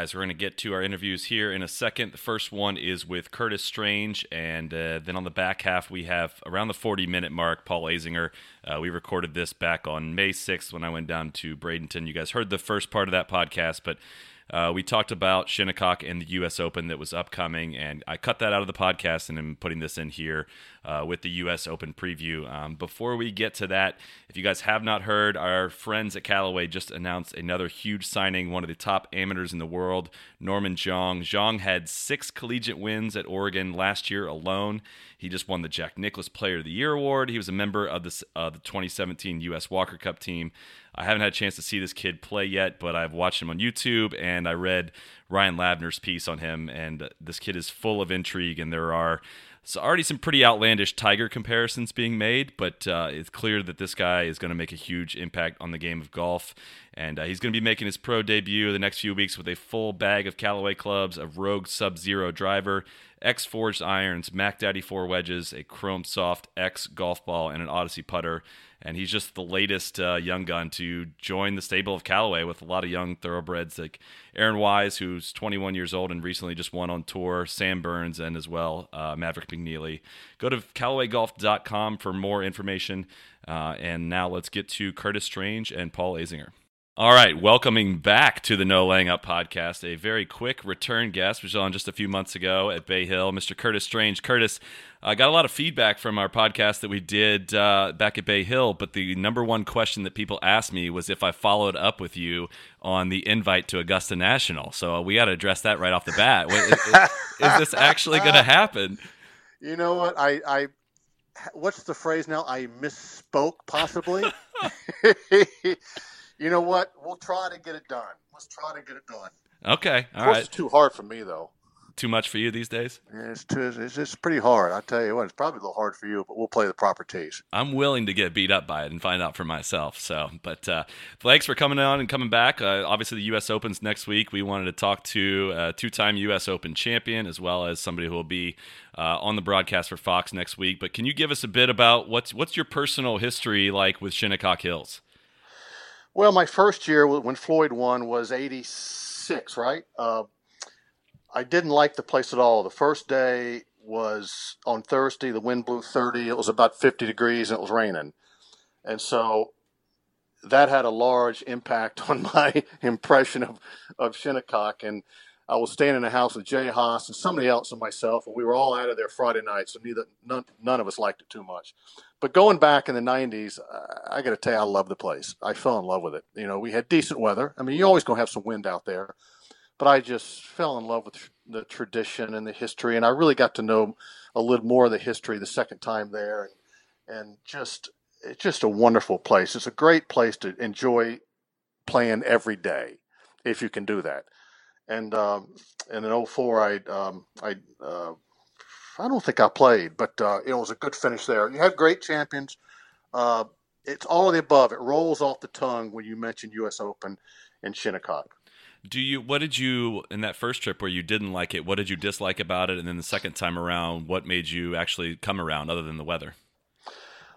guys, we're going to get to our interviews here in a second. The first one is with Curtis Strange, and uh, then on the back half, we have around the 40 minute mark, Paul Azinger. Uh, we recorded this back on May 6th when I went down to Bradenton. You guys heard the first part of that podcast, but uh, we talked about Shinnecock and the U.S. Open that was upcoming, and I cut that out of the podcast and am putting this in here uh, with the U.S. Open preview. Um, before we get to that, if you guys have not heard, our friends at Callaway just announced another huge signing, one of the top amateurs in the world, Norman Xiong. Xiong had six collegiate wins at Oregon last year alone. He just won the Jack Nicklaus Player of the Year award. He was a member of the, uh, the 2017 U.S. Walker Cup team. I haven't had a chance to see this kid play yet, but I've watched him on YouTube and I read Ryan Lavner's piece on him. And this kid is full of intrigue, and there are so already some pretty outlandish Tiger comparisons being made, but uh, it's clear that this guy is going to make a huge impact on the game of golf. And uh, he's going to be making his pro debut the next few weeks with a full bag of Callaway clubs, a Rogue Sub Zero driver, X Forged irons, Mac Daddy 4 wedges, a Chrome Soft X golf ball, and an Odyssey putter. And he's just the latest uh, young gun to join the stable of Callaway with a lot of young thoroughbreds like Aaron Wise, who's 21 years old and recently just won on tour, Sam Burns, and as well uh, Maverick McNealy. Go to CallawayGolf.com for more information. Uh, and now let's get to Curtis Strange and Paul Azinger. All right, welcoming back to the No Laying Up podcast, a very quick return guest, which was on just a few months ago at Bay Hill, Mr. Curtis Strange. Curtis, I got a lot of feedback from our podcast that we did uh, back at Bay Hill, but the number one question that people asked me was if I followed up with you on the invite to Augusta National. So uh, we got to address that right off the bat. is, is this actually going to happen? You know what? I, I what's the phrase now? I misspoke, possibly. you know what? We'll try to get it done. Let's try to get it done. Okay, all Of course, right. It's too hard for me though. Too much for you these days? Yeah, It's too, it's, it's pretty hard. I tell you what, it's probably a little hard for you, but we'll play the proper tees. I'm willing to get beat up by it and find out for myself. So, but uh, thanks for coming on and coming back. Uh, obviously, the U.S. Opens next week. We wanted to talk to a two-time U.S. Open champion as well as somebody who will be uh, on the broadcast for Fox next week. But can you give us a bit about what's what's your personal history like with Shinnecock Hills? Well, my first year when Floyd won was '86, right? I didn't like the place at all. The first day was on Thursday. The wind blew 30. It was about 50 degrees and it was raining, and so that had a large impact on my impression of of Shinnecock. And I was staying in a house with Jay Haas and somebody else and myself, and we were all out of there Friday night. So neither none, none of us liked it too much. But going back in the '90s, I, got to tell you, I love the place. I fell in love with it. You know, we had decent weather. I mean, you're always gonna have some wind out there, but I just fell in love with the tradition and the history, and I really got to know a little more of the history the second time there, and and just it's just a wonderful place. It's a great place to enjoy playing every day if you can do that. And um, and in 04, I um, I uh, I don't think I played, but uh, it was a good finish there. You have great champions. Uh, it's all of the above. It rolls off the tongue when you mention U.S. Open and Shinnecock. Do you? What did you in that first trip where you didn't like it? What did you dislike about it? And then the second time around, what made you actually come around other than the weather?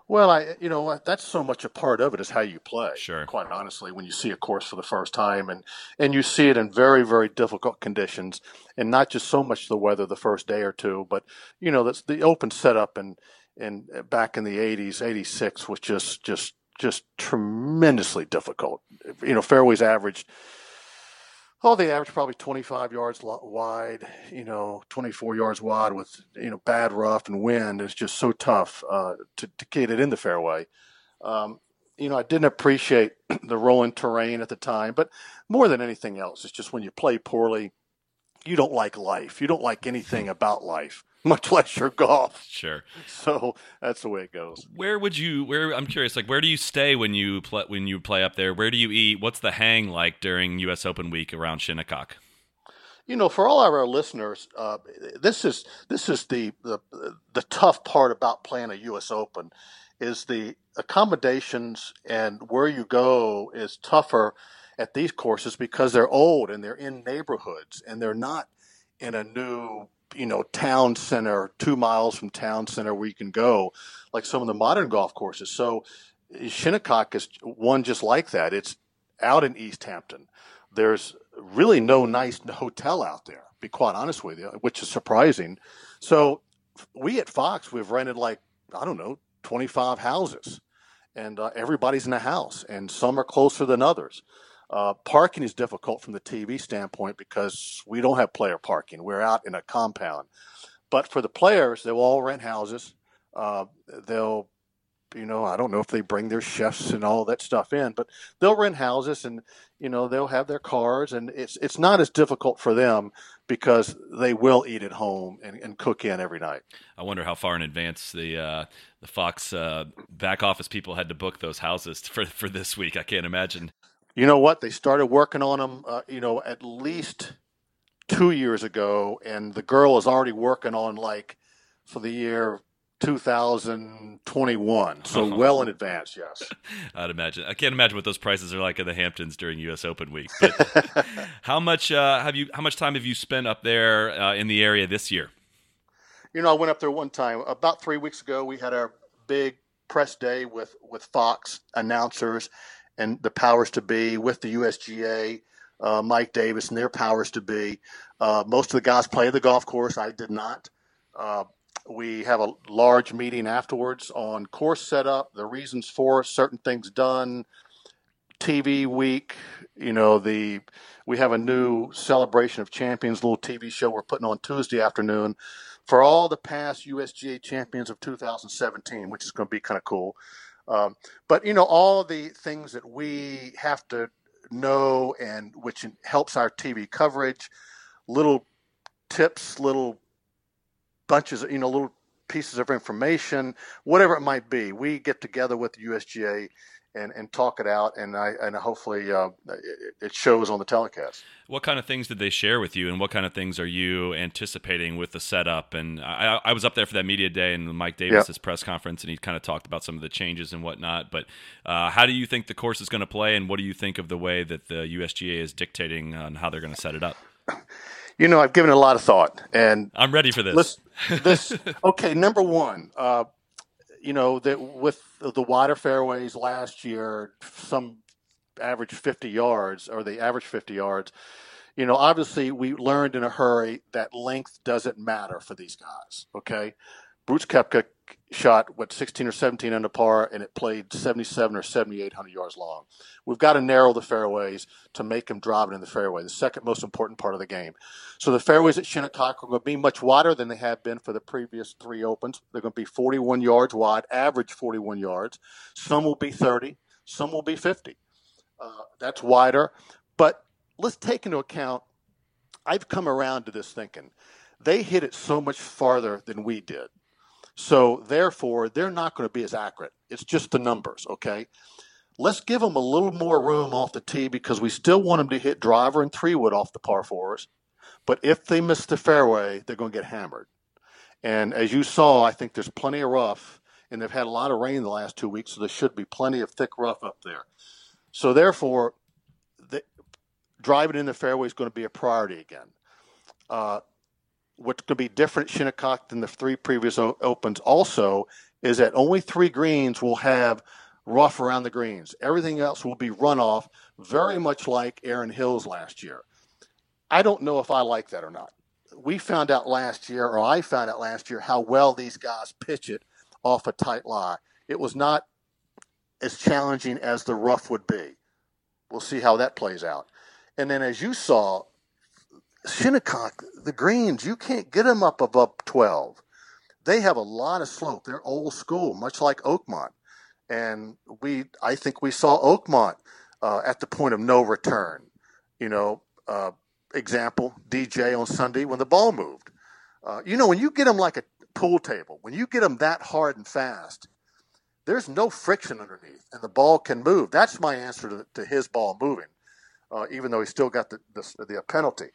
Well, I you know that's so much a part of it is how you play. Sure. Quite honestly, when you see a course for the first time and and you see it in very very difficult conditions, and not just so much the weather the first day or two, but you know that's the open setup and and back in the '80s, '86 was just just just tremendously difficult. You know, fairways averaged. Oh, they averaged probably 25 yards wide, you know, 24 yards wide with, you know, bad rough and wind. It's just so tough uh, to, to get it in the fairway. Um, you know, I didn't appreciate the rolling terrain at the time, but more than anything else, it's just when you play poorly, you don't like life. You don't like anything about life, much less your golf. Sure. So that's the way it goes. Where would you? Where I'm curious. Like, where do you stay when you play when you play up there? Where do you eat? What's the hang like during U.S. Open week around Shinnecock? you know, for all of our listeners, uh, this is this is the, the the tough part about playing a U.S. Open, is the accommodations and where you go is tougher at these courses because they're old and they're in neighborhoods and they're not in a new you know town center two miles from town center where you can go like some of the modern golf courses. So shinnecock is one just like that. It's out in east hampton. There's really no nice hotel out there be quite honest with you which is surprising. So we at fox we've rented like i don't know 25 houses and uh, everybody's in a house and some are closer than others uh, parking is difficult from the TV standpoint because we don't have player parking. We're out in a compound. But for the players, they'll all rent houses. Uh, they'll, you know, I don't know if they bring their chefs and all that stuff in, but they'll rent houses and, you know, they'll have their cars, and it's it's not as difficult for them because they will eat at home and, and cook in every night. I wonder how far in advance the uh, the Fox uh, back office people had to book those houses for for this week. I can't imagine. You know what? They started working on them, uh, you know, at least two years ago, and the girl is already working on like for the year 2021. So well in advance, yes. I'd imagine. I can't imagine what those prices are like in the Hamptons during U.S. Open week. But how much uh, have you? How much time have you spent up there uh, in the area this year? You know, I went up there one time about three weeks ago. We had our big press day with with Fox announcers and the powers to be with the USGA, uh, Mike Davis and their powers to be. Uh, most of the guys play the golf course. I did not. Uh, we have a large meeting afterwards on course setup, the reasons for certain things done, TV week. You know, the we have a new celebration of champions little TV show we're putting on Tuesday afternoon for all the past USGA champions of 2017, which is going to be kind of cool. Um, but you know, all the things that we have to know and which helps our TV coverage, little tips, little bunches, of, you know, little pieces of information, whatever it might be. We get together with the USGA and, and talk it out, and I and hopefully uh, it, it, shows on the telecast. What kind of things did they share with you, and what kind of things are you anticipating with the setup? And I, I was up there for that media day and Mike Davis's yep. press conference, and he kind of talked about some of the changes and whatnot. But uh, how do you think the course is going to play, and what do you think of the way that the USGA is dictating on how they're going to set it up? You know, I've given it a lot of thought, and I'm ready for this. this okay, number one. Uh, you know that with the wider fairways last year, some average 50 yards or the average 50 yards. You know, obviously we learned in a hurry that length doesn't matter for these guys. Okay, Brooks Koepka shot what 16 or 17 under par, and it played 77 or 7800 yards long. We've got to narrow the fairways to make them drive it in the fairway. The second most important part of the game. So the fairways at Shinnecock are going to be much wider than they have been for the previous three opens. They're going to be 41 yards wide, average 41 yards. Some will be 30, some will be 50. Uh, that's wider, but let's take into account. I've come around to this thinking they hit it so much farther than we did. So therefore, they're not going to be as accurate. It's just the numbers, okay? Let's give them a little more room off the tee because we still want them to hit driver and three wood off the par fours. But if they miss the fairway, they're going to get hammered. And as you saw, I think there's plenty of rough, and they've had a lot of rain the last two weeks, so there should be plenty of thick rough up there. So therefore, the, driving in the fairway is going to be a priority again. Uh, what's going to be different Shinnecock than the three previous opens also is that only three greens will have rough around the greens. Everything else will be runoff, very much like Erin Hills last year. I don't know if I like that or not. We found out last year, or I found out last year, how well these guys pitch it off a tight lie. It was not as challenging as the rough would be. We'll see how that plays out. And then, as you saw, Shinnecock, the greens, you can't get them up above 12. They have a lot of slope. They're old school, much like Oakmont. And we, I think we saw Oakmont uh, at the point of no return. You know, uh, example, DJ on Sunday when the ball moved. Uh, you know, when you get them like a pool table, when you get them that hard and fast, there's no friction underneath, and the ball can move. That's my answer to, to his ball moving, uh, even though he still got the, the, the penalty.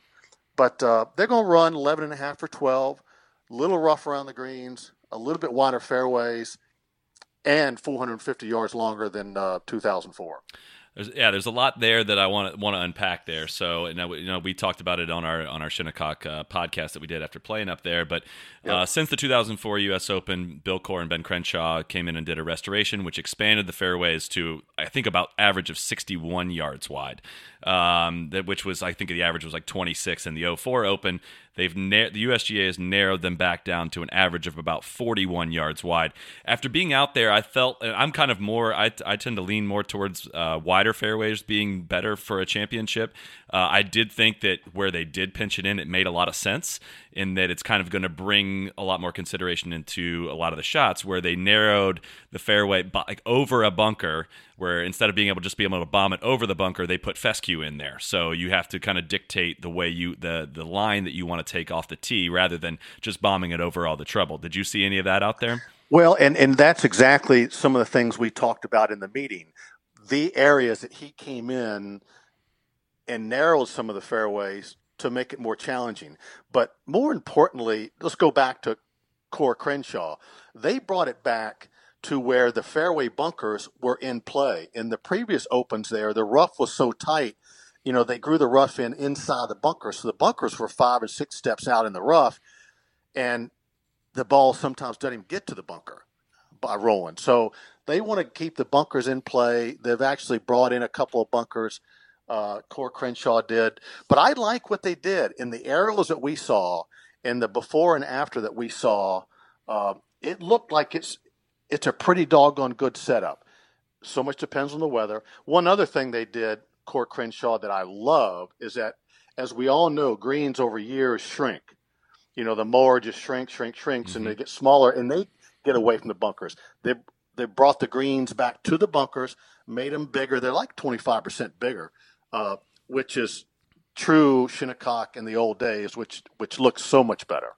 But uh, they're going to run 11 and a half for 12, a little rough around the greens, a little bit wider fairways, and 450 yards longer than uh, 2004 there's, yeah, there's a lot there that I want to want to unpack there. So, you know, you know, we talked about it on our on our Shinnecock uh, podcast that we did after playing up there. But uh, since the 2004 U.S. Open, Bill Coore and Ben Crenshaw came in and did a restoration, which expanded the fairways to I think about average of 61 yards wide, um, that which was I think the average was like 26 in the 04 Open. They've na- the USGA has narrowed them back down to an average of about 41 yards wide. After being out there, I felt I'm kind of more. I, I tend to lean more towards uh, wider fairways being better for a championship. Uh, I did think that where they did pinch it in, it made a lot of sense in that it's kind of going to bring a lot more consideration into a lot of the shots where they narrowed the fairway like over a bunker where instead of being able to just be able to bomb it over the bunker they put fescue in there so you have to kind of dictate the way you the the line that you want to take off the tee rather than just bombing it over all the trouble did you see any of that out there well and and that's exactly some of the things we talked about in the meeting the areas that he came in and narrowed some of the fairways to make it more challenging. But more importantly, let's go back to Coore Crenshaw. They brought it back to where the fairway bunkers were in play. In the previous opens there, the rough was so tight, you know, they grew the rough in inside the bunker. So the bunkers were five or six steps out in the rough, and the ball sometimes doesn't even get to the bunker by rolling. So they want to keep the bunkers in play. They've actually brought in a couple of bunkers uh, Coore Crenshaw did. But I like what they did in the aerials that we saw, in the before and after that we saw. Uh, it looked like it's it's a pretty doggone good setup. So much depends on the weather. One other thing they did, Coore Crenshaw, that I love is that, as we all know, greens over years shrink. You know, the mower just shrinks, shrinks, shrinks, mm-hmm. and they get smaller, and they get away from the bunkers. They they brought the greens back to the bunkers, made them bigger. They're like 25% bigger uh, which is true Shinnecock in the old days, which which looks so much better.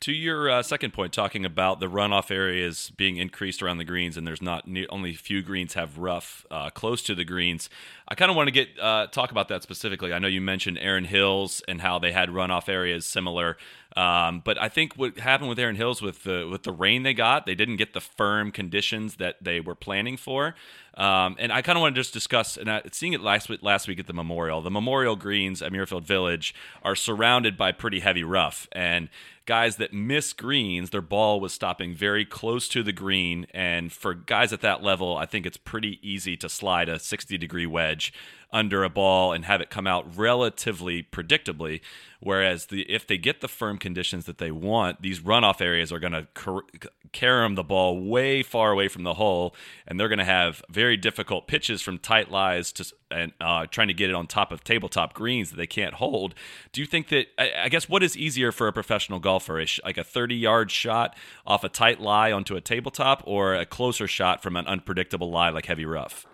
To your uh, second point, talking about the runoff areas being increased around the greens, and there's not ne- only few greens have rough uh, close to the greens. I kind of want to get uh, talk about that specifically. I know you mentioned Erin Hills and how they had runoff areas similar, um, but I think what happened with Erin Hills with the with the rain they got, they didn't get the firm conditions that they were planning for. Um, and I kind of want to just discuss, and I, seeing it last week, last week at the Memorial, the Memorial Greens at Muirfield Village are surrounded by pretty heavy rough, and guys that miss greens, their ball was stopping very close to the green. And for guys at that level, I think it's pretty easy to slide a 60 degree wedge under a ball and have it come out relatively predictably. Whereas the if they get the firm conditions that they want, these runoff areas are going to car- carom the ball way far away from the hole, and they're going to have very difficult pitches from tight lies to and uh, trying to get it on top of tabletop greens that they can't hold. Do you think that I, I guess what is easier for a professional golfer, is like a 30 yard shot off a tight lie onto a tabletop, or a closer shot from an unpredictable lie like heavy rough?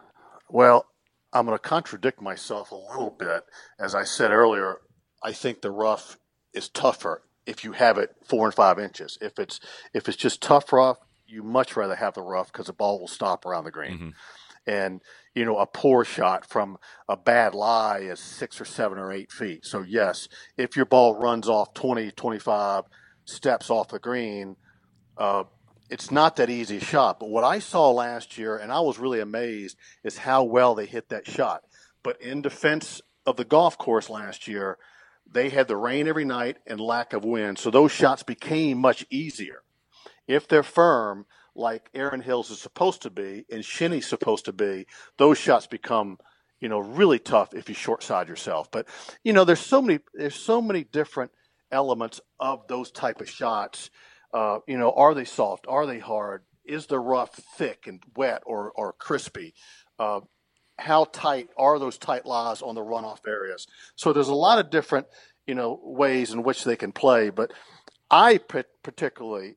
Well, I'm going to contradict myself a little bit. As I said earlier, I think the rough is tougher if you have it four and five inches. If it's if it's just tough rough, you much rather have the rough because the ball will stop around the green. Mm-hmm. And you know, a poor shot from a bad lie is six or seven or eight feet. So yes, if your ball runs off 20, 25 steps off the green, uh, it's not that easy shot. But what I saw last year, and I was really amazed, is how well they hit that shot. But in defense of the golf course last year, they had the rain every night and lack of wind. So those shots became much easier. If they're firm, like Erin Hills is supposed to be and Shinny's supposed to be, those shots become, you know, really tough if you short side yourself. But, you know, there's so many there's so many different elements of those type of shots uh, you know, are they soft? Are they hard? Is the rough thick and wet or, or crispy? Uh, how tight are those tight lies on the runoff areas? So there's a lot of different, you know, ways in which they can play. But I particularly,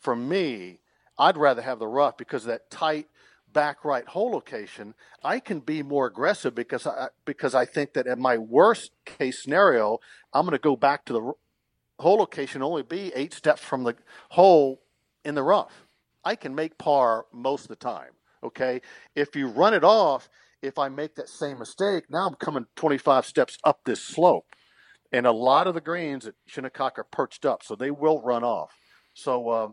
for me, I'd rather have the rough because that tight back right hole location, I can be more aggressive because I because I think that in my worst case scenario, I'm going to go back to the hole location only be eight steps from the hole in the rough. I can make par most of the time. Okay. If you run it off, if I make that same mistake, now I'm coming 25 steps up this slope. and a lot of the greens at Shinnecock are perched up, so they will run off. So uh,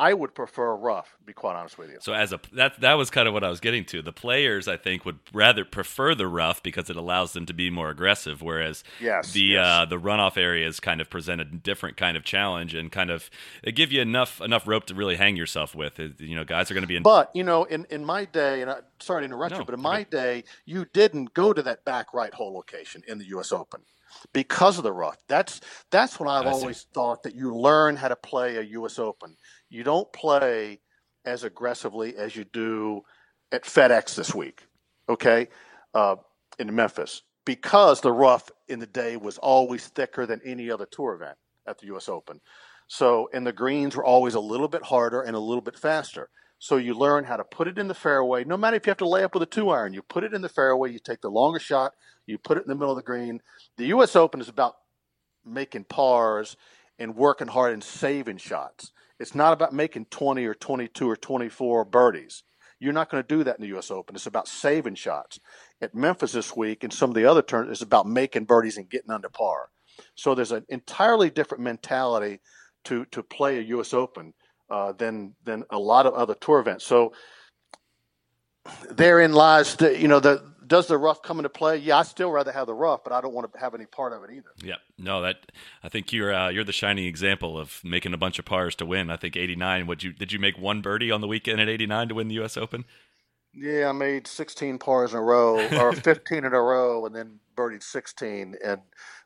I would prefer rough. To be quite honest with you. So as a that that was kind of what I was getting to. The players, I think, would rather prefer the rough because it allows them to be more aggressive, whereas yes, the yes. Uh, the runoff areas kind of present a different kind of challenge and kind of they give you enough enough rope to really hang yourself with. It, you know, guys are going to be in. But you know, in in my day, and I, sorry to interrupt No, you, but in my day, you didn't go to that back right hole location in the U.S. Open because of the rough. That's that's when I've I see. always thought that you learn how to play a U.S. Open. You don't play as aggressively as you do at FedEx this week, okay, uh, in Memphis, because the rough in the day was always thicker than any other tour event at the U.S. Open. So, and the greens were always a little bit harder and a little bit faster. So you learn how to put it in the fairway. No matter if you have to lay up with a two iron, you put it in the fairway. You take the longer shot. You put it in the middle of the green. The U.S. Open is about making pars and working hard and saving shots. It's not about making 20 or 22 or 24 birdies. You're not going to do that in the U.S. Open. It's about saving shots. At Memphis this week and some of the other turns, it's about making birdies and getting under par. So there's an entirely different mentality to to play a U.S. Open uh, than than a lot of other tour events. So therein lies the you know the does the rough come into play? Yeah, I still rather have the rough, but I don't want to have any part of it either. Yeah, no, that I think you're uh, you're the shining example of making a bunch of pars to win. I think 89. Would you did you make one birdie on the weekend at 89 to win the U.S. Open? Yeah, I made 16 pars in a row, or 15 in a row, and then birdied 16. And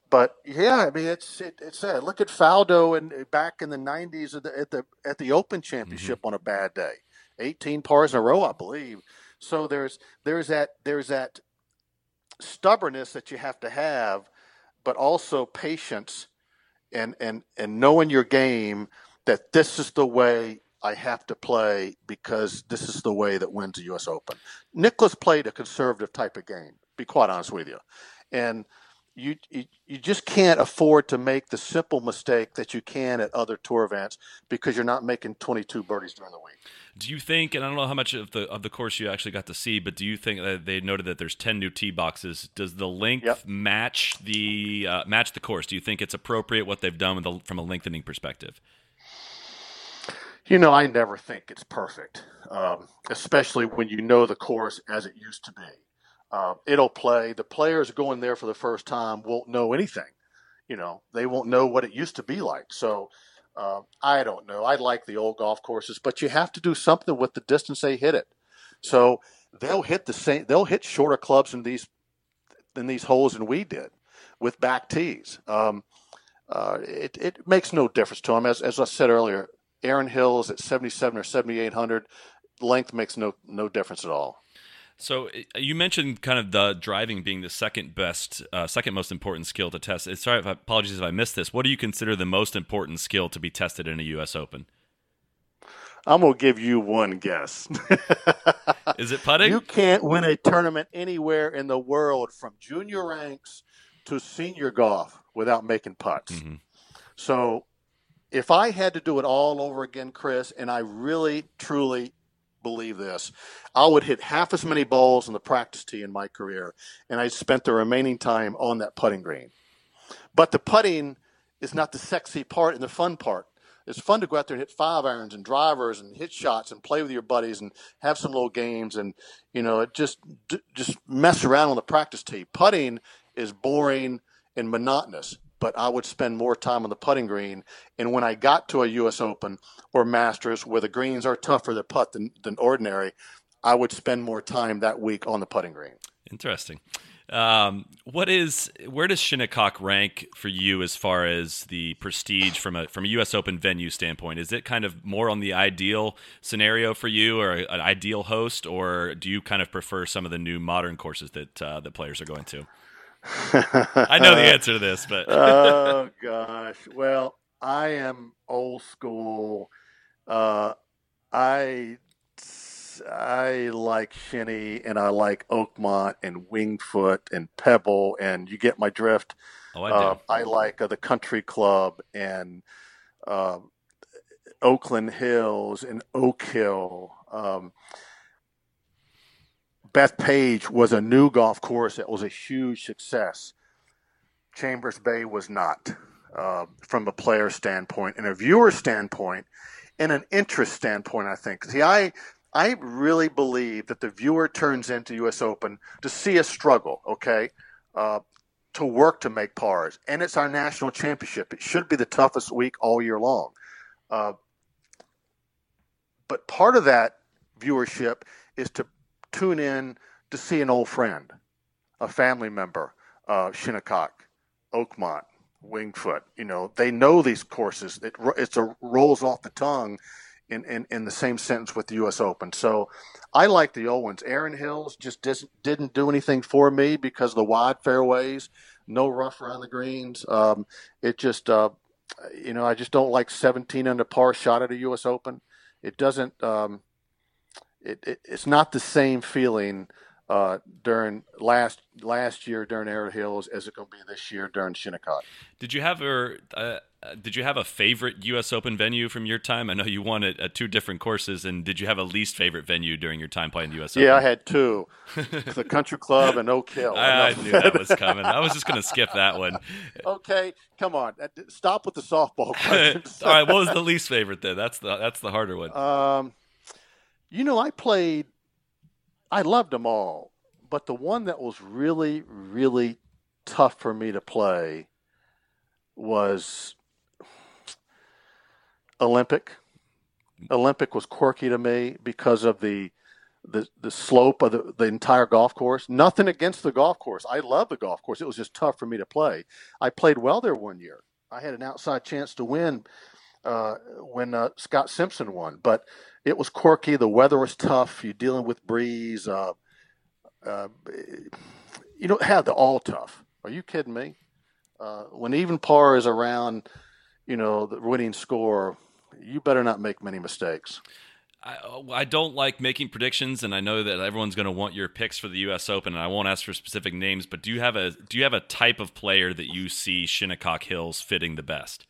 but yeah, I mean it's it, it's uh, look at Faldo and back in the 90s at the at the, at the Open Championship on a bad day, 18 pars in a row, I believe. So there's there's that there's that stubbornness that you have to have, but also patience and and and knowing your game that this is the way I have to play because this is the way that wins the U.S. Open. Nicklaus played a conservative type of game. Be quite honest with you, and you, you you just can't afford to make the simple mistake that you can at other tour events because you're not making 22 birdies during the week. Do you think, and I don't know how much of the of the course you actually got to see, but do you think that they noted that there's 10 new tee boxes? Does the length Yep. match the uh, match the course? Do you think it's appropriate what they've done with the, from a lengthening perspective? You know, I never think it's perfect, um, especially when you know the course as it used to be. Uh, it'll play. The players going there for the first time won't know anything. You know, they won't know what it used to be like. So uh, I don't know. I like the old golf courses, but you have to do something with the distance they hit it. So they'll hit the same. They'll hit shorter clubs in these than these holes than we did with back tees. Um, uh, it, it makes no difference to them. As, as I said earlier, Erin Hill is at 77 or 7,800. Length makes no no difference at all. So uh, you mentioned kind of the driving being the second best, uh, second most important skill to test. Sorry, if I, apologies if I missed this. What do you consider the most important skill to be tested in a U.S. Open? I'm gonna give you one guess. Is it putting? you can't win a tournament anywhere in the world from junior ranks to senior golf without making putts. Mhm. So if I had to do it all over again, Chris, and I really truly believe this, I would hit half as many balls on the practice tee in my career, and I spent the remaining time on that putting green. But the putting is not the sexy part and the fun part. It's fun to go out there and hit five irons and drivers and hit shots and play with your buddies and have some little games and you know just just mess around on the practice tee. Putting is boring and monotonous, but I would spend more time on the putting green. And when I got to a U.S. Open or Masters where the greens are tougher to putt than, than ordinary, I would spend more time that week on the putting green. Interesting. Um, what is where does Shinnecock rank for you as far as the prestige from a from a U.S. Open venue standpoint? Is it kind of more on the ideal scenario for you, or an ideal host, or do you kind of prefer some of the new modern courses that uh, that players are going to? I know the answer to this, but oh gosh. Well, I am old school. Uh, I I like Shinny and I like Oakmont and Wingfoot and Pebble and you get my drift. oh, I do. Uh, I like uh, the Country Club and uh, Oakland Hills and Oak Hill. Um, Bethpage was a new golf course that was a huge success. Chambers Bay was not, uh, from a player standpoint and a viewer standpoint, and an interest standpoint. I think. See, I I really believe that the viewer turns into U.S. Open to see a struggle. Okay. Uh, to work to make pars, and it's our national championship. It should be the toughest week all year long. Uh, but part of that viewership is to tune in to see an old friend, a family member, uh, Shinnecock, Oakmont, Wingfoot. You know, they know these courses. It it's a rolls off the tongue in, in, in the same sentence with the U.S. Open. So I like the old ones. Erin Hills just dis- didn't do anything for me because of the wide fairways, no rough around the greens. Um, it just, uh, you know, I just don't like 17 under par shot at a U.S. Open. It doesn't. Um, it, it, it's not the same feeling uh, during last last year during Erin Hills as it's going to be this year during Shinnecock. Did you have a uh, did you have a favorite U.S. Open venue from your time? I know you won at, at, two different courses, and did you have a least favorite venue during your time playing the U.S. Yeah, Open? I had two: the Country Club and Oak Hill. I, I knew that was coming. I was just going to skip that one. okay, come on, stop with the softball questions. All right, what was the least favorite then? That's the that's the harder one. Um, you know, I played I loved them all, but the one that was really, really tough for me to play was Olympic. Olympic was quirky to me because of the the, the slope of the, the entire golf course. Nothing against the golf course. I love the golf course. It was just tough for me to play. I played well there one year. I had an outside chance to win uh, when uh, Scott Simpson won, but it was quirky. The weather was tough. You're dealing with breeze. Uh, uh, you don't have the all tough. Are you kidding me? Uh, when even par is around, you know, the winning score, you better not make many mistakes. I, I don't like making predictions, and I know that everyone's going to want your picks for the U.S. Open, and I won't ask for specific names. But do you have a do you have a type of player that you see Shinnecock Hills fitting the best?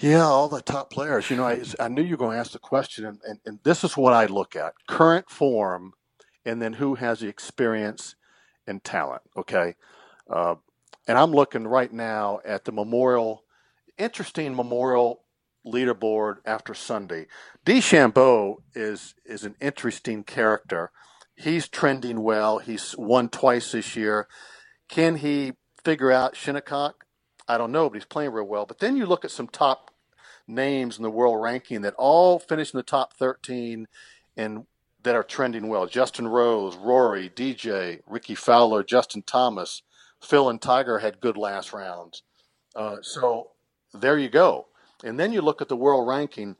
Yeah, all the top players. You know, I, I knew you were going to ask the question, and, and, and this is what I look at current form, and then who has the experience and talent. Okay. Uh, and I'm looking right now at the memorial, interesting memorial leaderboard after Sunday. DeChambeau is is an interesting character. He's trending well. He's won twice this year. Can he figure out Shinnecock? I don't know, but he's playing real well. But then you look at some top names in the world ranking that all finish in the top 13 and that are trending well. Justin Rose, Rory, DJ, Rickie Fowler, Justin Thomas, Phil and Tiger had good last rounds. Uh, so there you go. And then you look at the world ranking.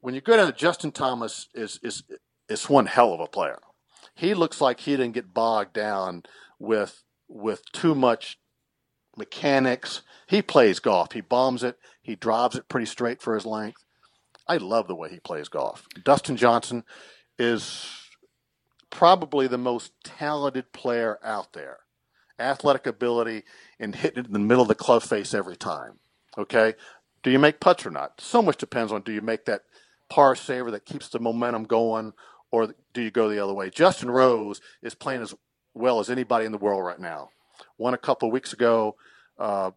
When you go down to Justin Thomas is is is one hell of a player. He looks like he didn't get bogged down with with too much mechanics. He plays golf. He bombs it. He drives it pretty straight for his length. I love the way he plays golf. Dustin Johnson is probably the most talented player out there. Athletic ability and hitting it in the middle of the club face every time. Okay? Do you make putts or not? So much depends on do you make that par saver that keeps the momentum going or do you go the other way? Justin Rose is playing as well as anybody in the world right now. Won a couple of weeks ago. Uh,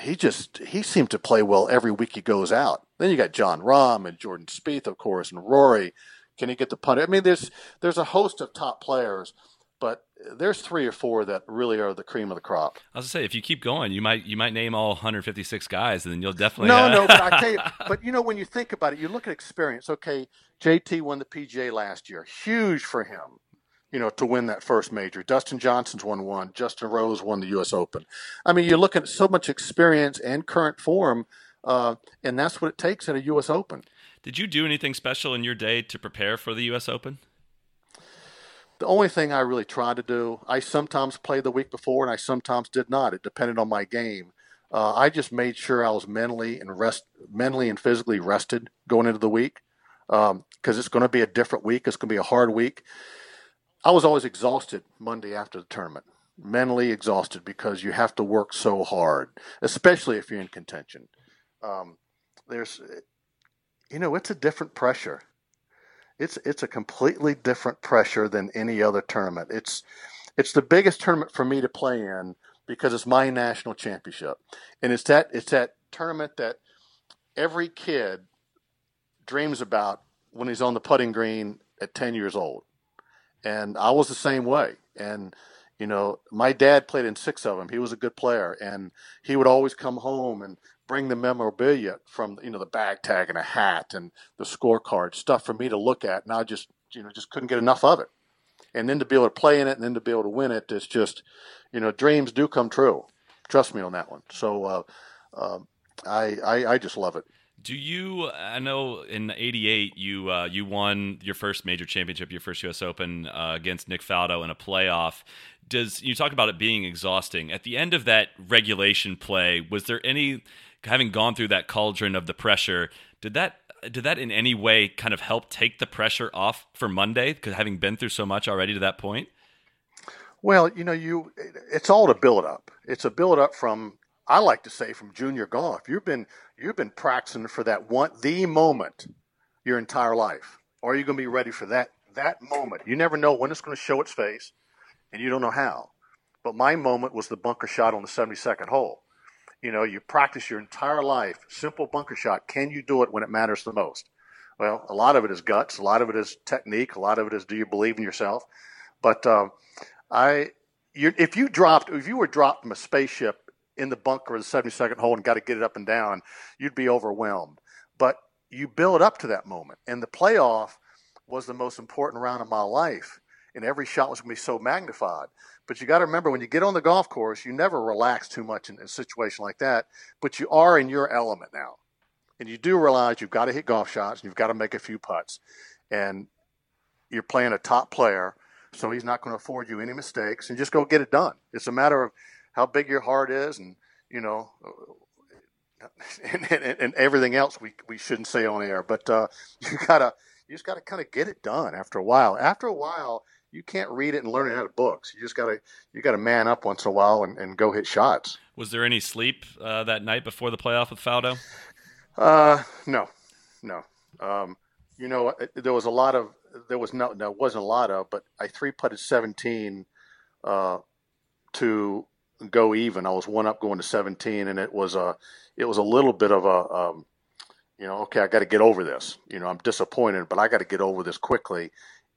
he just he seemed to play well every week he goes out. Then you got Jon Rahm and Jordan Spieth, of course, and Rory. Can he get the punt? I mean, there's there's a host of top players, but there's three or four that really are the cream of the crop. I was going to say, if you keep going, you might you might name all 156 guys, and then you'll definitely no, have... no. But I tell you, but you know, when you think about it, you look at experience. Okay, JT won the PGA last year, huge for him you know, to win that first major. Dustin Johnson's won one. Justin Rose won the U.S. Open. I mean, you're looking at so much experience and current form, uh, and that's what it takes at a U.S. Open. Did you do anything special in your day to prepare for the U.S. Open? The only thing I really tried to do, I sometimes played the week before, and I sometimes did not. It depended on my game. Uh, I just made sure I was mentally and rest, mentally and physically rested going into the week because um, it's going to be a different week. It's going to be a hard week I was always exhausted Monday after the tournament, mentally exhausted because you have to work so hard, especially if you're in contention. Um, there's, you know, it's a different pressure. It's it's a completely different pressure than any other tournament. It's it's the biggest tournament for me to play in, because it's my national championship, and it's that it's that tournament that every kid dreams about when he's on the putting green at 10 years old. And I was the same way. And you know, my dad played in six of them. He was a good player, and he would always come home and bring the memorabilia from you know the bag tag and a hat and the scorecard stuff for me to look at, and I just you know just couldn't get enough of it. And then to be able to play in it, and then to be able to win it, it's just you know dreams do come true. Trust me on that one. So uh, uh, I, I I just love it. Do you? I know in '88 you uh, you won your first major championship, your first U.S. Open uh, against Nick Faldo in a playoff. Does you talk about it being exhausting at the end of that regulation play? Was there any having gone through that cauldron of the pressure? Did that did that in any way kind of help take the pressure off for Monday? Because having been through so much already to that point. Well, you know, you it's all to build up. It's a build up from I like to say from junior golf. You've been you've been practicing for that one the moment your entire life. Or are you going to be ready for that that moment? You never know when it's going to show its face, and you don't know how. But my moment was the bunker shot on the 72nd hole. You know, you practice your entire life, simple bunker shot. Can you do it when it matters the most? Well, a lot of it is guts, a lot of it is technique, a lot of it is do you believe in yourself. But um, I, if you dropped, if you were dropped from a spaceship in the bunker of the 72nd hole and got to get it up and down, you'd be overwhelmed. But you build up to that moment. And the playoff was the most important round of my life. And every shot was going to be so magnified. But you got to remember when you get on the golf course, you never relax too much in, a situation like that. But you are in your element now. And you do realize you've got to hit golf shots and you've got to make a few putts. And you're playing a top player, so he's not going to afford you any mistakes and just go get it done. It's a matter of how big your heart is, and you know, and, and, and everything else we we shouldn't say on air. But uh, you gotta you just gotta kind of get it done after a while. After a while, you can't read it and learn it out of books. You just gotta you gotta man up once in a while and, and go hit shots. Was there any sleep uh, that night before the playoff with Faldo? Uh, no, no. Um, you know, there was a lot of there was no there wasn't a lot of, but I three putted seventeen uh, to go even. I was one up going to 17, and it was a it was a little bit of a um, you know okay I got to get over this. You know I'm disappointed, but I got to get over this quickly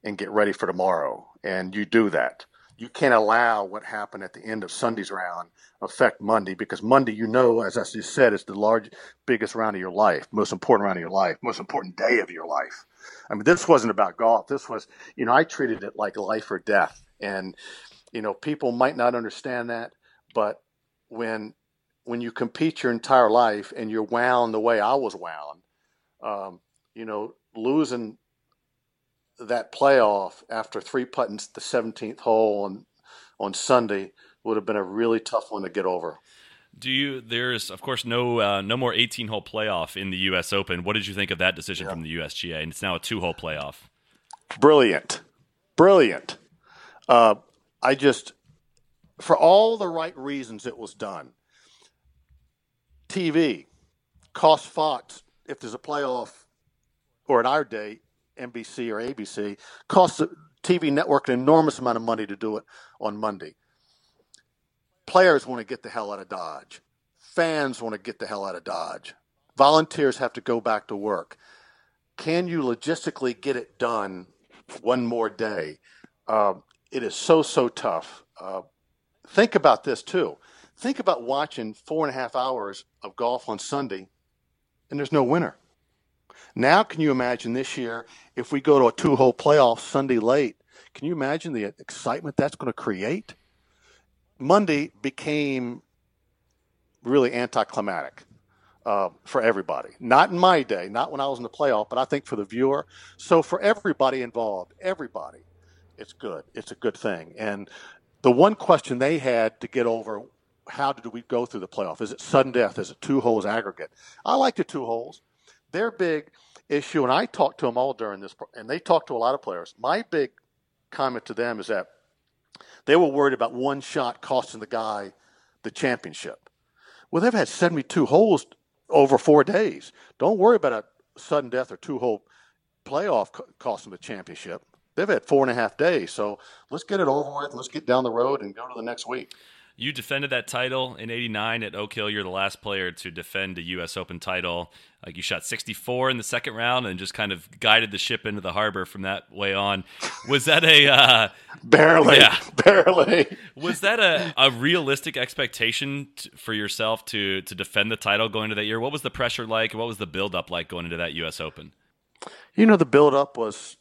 and get ready for tomorrow. And you do that. You can't allow what happened at the end of Sunday's round affect Monday because Monday, you know, as I just said, is the large, biggest round of your life, most important round of your life, most important day of your life. I mean, this wasn't about golf. This was, you know, I treated it like life or death. And, you know, people might not understand that. But when when you compete your entire life and you're wound the way I was wound, um, you know, losing that playoff after three putting the 17th hole on on Sunday would have been a really tough one to get over. Do you? There's of course no uh, no more 18 hole playoff in the U.S. Open. What did you think of that decision yeah. from the USGA? And it's now a two hole playoff. Brilliant, brilliant. Uh, I just for all the right reasons it was done. TV cost Fox, if there's a playoff, or in our day, NBC or ABC, costs the TV network an enormous amount of money to do it on Monday. Players want to get the hell out of Dodge. Fans want to get the hell out of Dodge. Volunteers have to go back to work. Can you logistically get it done one more day? Uh, it is so, so tough. Uh, think about this too. Think about watching four and a half hours of golf on Sunday and there's no winner. Now, can you imagine this year if we go to a two hole playoff Sunday late? Can you imagine the excitement that's going to create? Monday became really anticlimactic uh, for everybody. Not in my day, not when I was in the playoff, but I think for the viewer. So for everybody involved, everybody, it's good. It's a good thing. And the one question they had to get over how did we go through the playoff? Is it sudden death? Is it two holes aggregate? I like the two holes. Their big issue, and I talked to them all during this, and they talked to a lot of players. My big comment to them is that they were worried about one shot costing the guy the championship. Well, they've had 72 holes over four days. Don't worry about a sudden death or two hole playoff costing the championship they've had four and a half days. So let's get it over with. Let's get down the road and go to the next week. You defended that title in '89 at Oak Hill. You're the last player to defend a U.S. Open title. Like you shot 64 in the second round and just kind of guided the ship into the harbor from that way on. Was that a uh, barely, yeah. barely? Was that a, a realistic expectation t- for yourself to to defend the title going into that year? What was the pressure like? What was the build up like going into that U.S. Open? You know, the build up was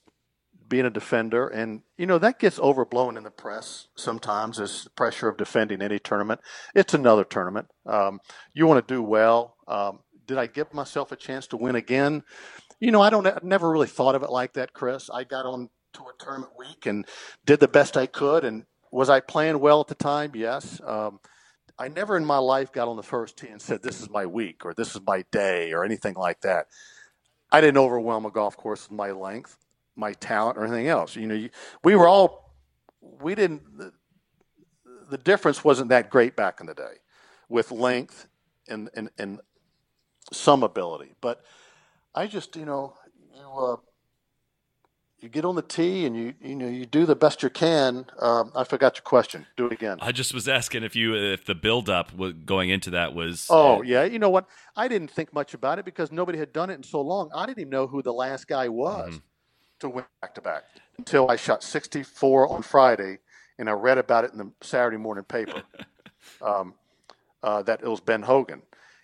being a defender, and you know that gets overblown in the press sometimes. As the pressure of defending any tournament. It's another tournament. Um, you want to do well. Um, did I give myself a chance to win again? You know, I don't. I never really thought of it like that, Chris. I got on to a tournament week and did the best I could. And was I playing well at the time? Yes. Um, I never in my life got on the first tee and said, "This is my week" or "This is my day" or anything like that. I didn't overwhelm a golf course with my length my talent or anything else. You know, you, we were all we didn't. The, the, difference wasn't that great back in the day, with length and and and some ability. But I just you know you. Uh, you get on the tee and you you know you do the best you can. Um, I forgot your question. Do it again. I just was asking if you if the build up going into that was. Oh uh, yeah, you know what? I didn't think much about it because nobody had done it in so long. I didn't even know who the last guy was. Mm-hmm to win back to back until I shot 64 on Friday, and I read about it in the Saturday morning paper. um, uh, that it was Ben Hogan,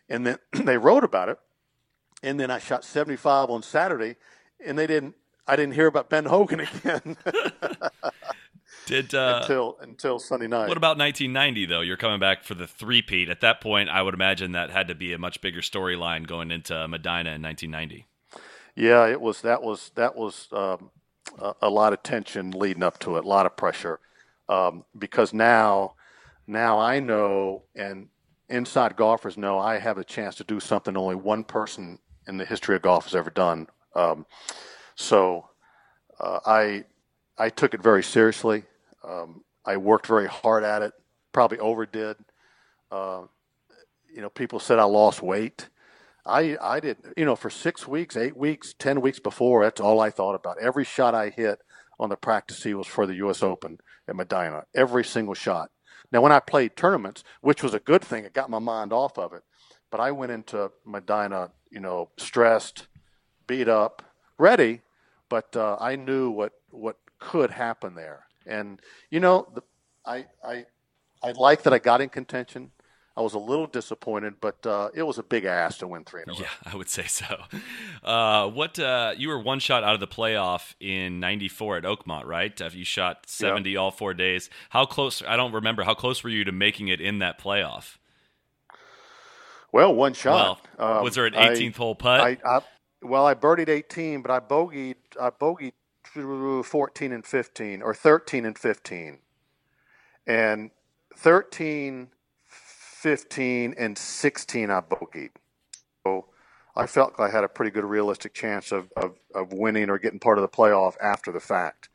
and then they wrote about it, and then I shot 75 on Saturday, and they didn't. I didn't hear about Ben Hogan again. Did uh, until until Sunday night. What about 1990 though? You're coming back for the three-peat. At that point, I would imagine that had to be a much bigger storyline going into Medinah in 1990 yeah, it was that was that was um, a, a, lot of tension leading up to it, a lot of pressure, um, because now now I know and inside golfers know I have a chance to do something only one person in the history of golf has ever done. Um, so uh, I I took it very seriously. Um, I worked very hard at it. Probably overdid. Uh, you know, people said I lost weight. I I didn't you know for six weeks, eight weeks, ten weeks before. That's all I thought about. Every shot I hit on the practice tee was for the U.S. Open at Medinah. Every single shot. Now, when I played tournaments, which was a good thing, it got my mind off of it. But I went into Medinah, you know, stressed, beat up, ready, but uh, I knew what what could happen there. And you know, the, I I I like that I got in contention. I was a little disappointed, but uh, it was a big ass to win three in a row. Yeah, I would say so. Uh, what uh, you were one shot out of the playoff in '94 at Oakmont, right? You shot 70 all four days, how close? I don't remember. How close were you to making it in that playoff? Well, one shot. Well, um, was there an 18th I, hole putt? I, I, well, I birdied 18, but I bogeyed. I bogeyed 14 and 15, or 13 and 15, and 13 15, and 16 I bogeyed. So I felt like I had a pretty good realistic chance of, of, of winning or getting part of the playoff after the fact.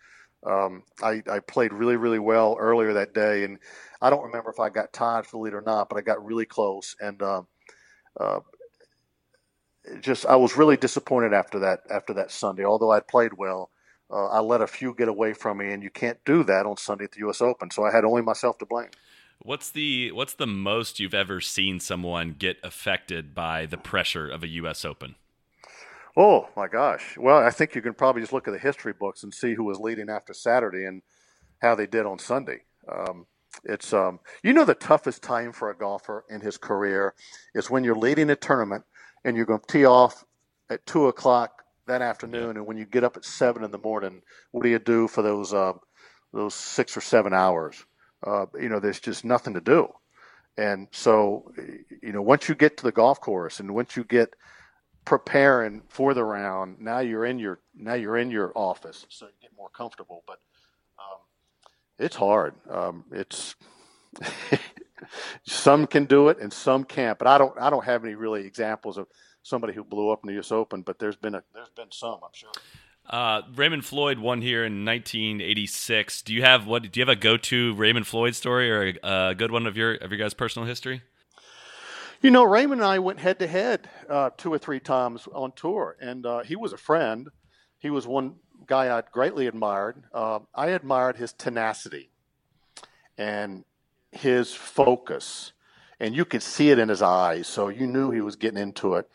Um, I, I played really, really well earlier that day, and I don't remember if I got tied for the lead or not, but I got really close. And uh, uh, just I was really disappointed after that after that Sunday. Although I'd played well, uh, I let a few get away from me, and you can't do that on Sunday at the U.S. Open. So I had only myself to blame. What's the what's the most you've ever seen someone get affected by the pressure of a U.S. Open? Oh my gosh! Well, I think you can probably just look at the history books and see who was leading after Saturday and how they did on Sunday. Um, it's um, you know the toughest time for a golfer in his career is when you're leading a tournament and you're going to tee off at two o'clock that afternoon, and when you get up at seven in the morning, what do you do for those uh, those six or seven hours? Uh, you know, there's just nothing to do. And so, you know, once you get to the golf course and once you get preparing for the round, now you're in your now you're in your office, so you get more comfortable. But um, it's hard. Um, it's some can do it and some can't. But I don't I don't have any really examples of somebody who blew up in the U.S. Open. But there's been a there's been some, I'm sure. Uh, Raymond Floyd won here in 1986. Do you have what? Do you have a go-to Raymond Floyd story or a, a good one of your of your guys' personal history? You know, Raymond and I went head to head two or three times on tour, and uh, he was a friend. He was one guy I'd greatly admired. Uh, I admired his tenacity, and his focus, and you could see it in his eyes, so you knew he was getting into it.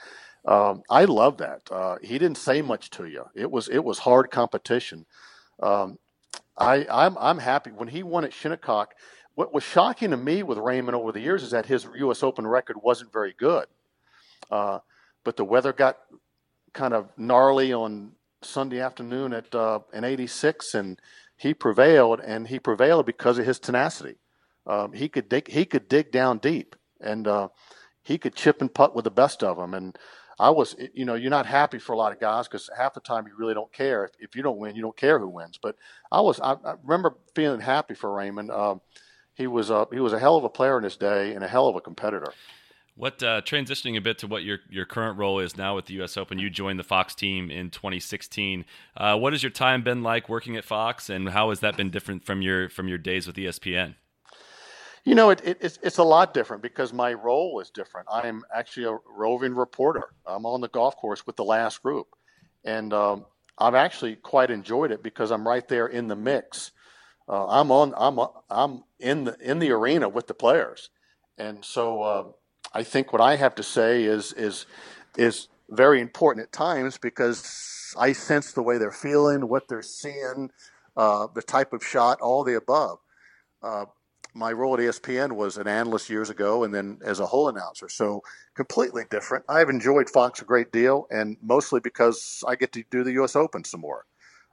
Um, I love that. Uh, he didn't say much to you. It was it was hard competition. Um, I I'm I'm happy when he won at Shinnecock. What was shocking to me with Raymond over the years is that his U.S. Open record wasn't very good. Uh, but the weather got kind of gnarly on Sunday afternoon at uh, in '86, and he prevailed, and he prevailed because of his tenacity. Um, he could dig, he could dig down deep, and uh, he could chip and putt with the best of them. And I was, you know, you're not happy for a lot of guys because half the time you really don't care. If, if, you don't win, you don't care who wins. But I was, I, I remember feeling happy for Raymond. Um, he was a he was a hell of a player in his day and a hell of a competitor. What uh, transitioning a bit to what your your current role is now with the U.S. Open? You joined the Fox team in 2016. Uh, what has your time been like working at Fox, and how has that been different from your from your days with ESPN? You know, it, it, it's it's a lot different because my role is different. I am actually a roving reporter. I'm on the golf course with the last group, and um, I've actually quite enjoyed it because I'm right there in the mix. Uh, I'm on. I'm I'm in the in the arena with the players, and so uh, I think what I have to say is is is very important at times because I sense the way they're feeling, what they're seeing, uh, the type of shot, all the above. Uh, my role at ESPN was an analyst years ago, and then as a whole announcer, so completely different. I've enjoyed Fox a great deal, and mostly because I get to do the U.S. Open some more.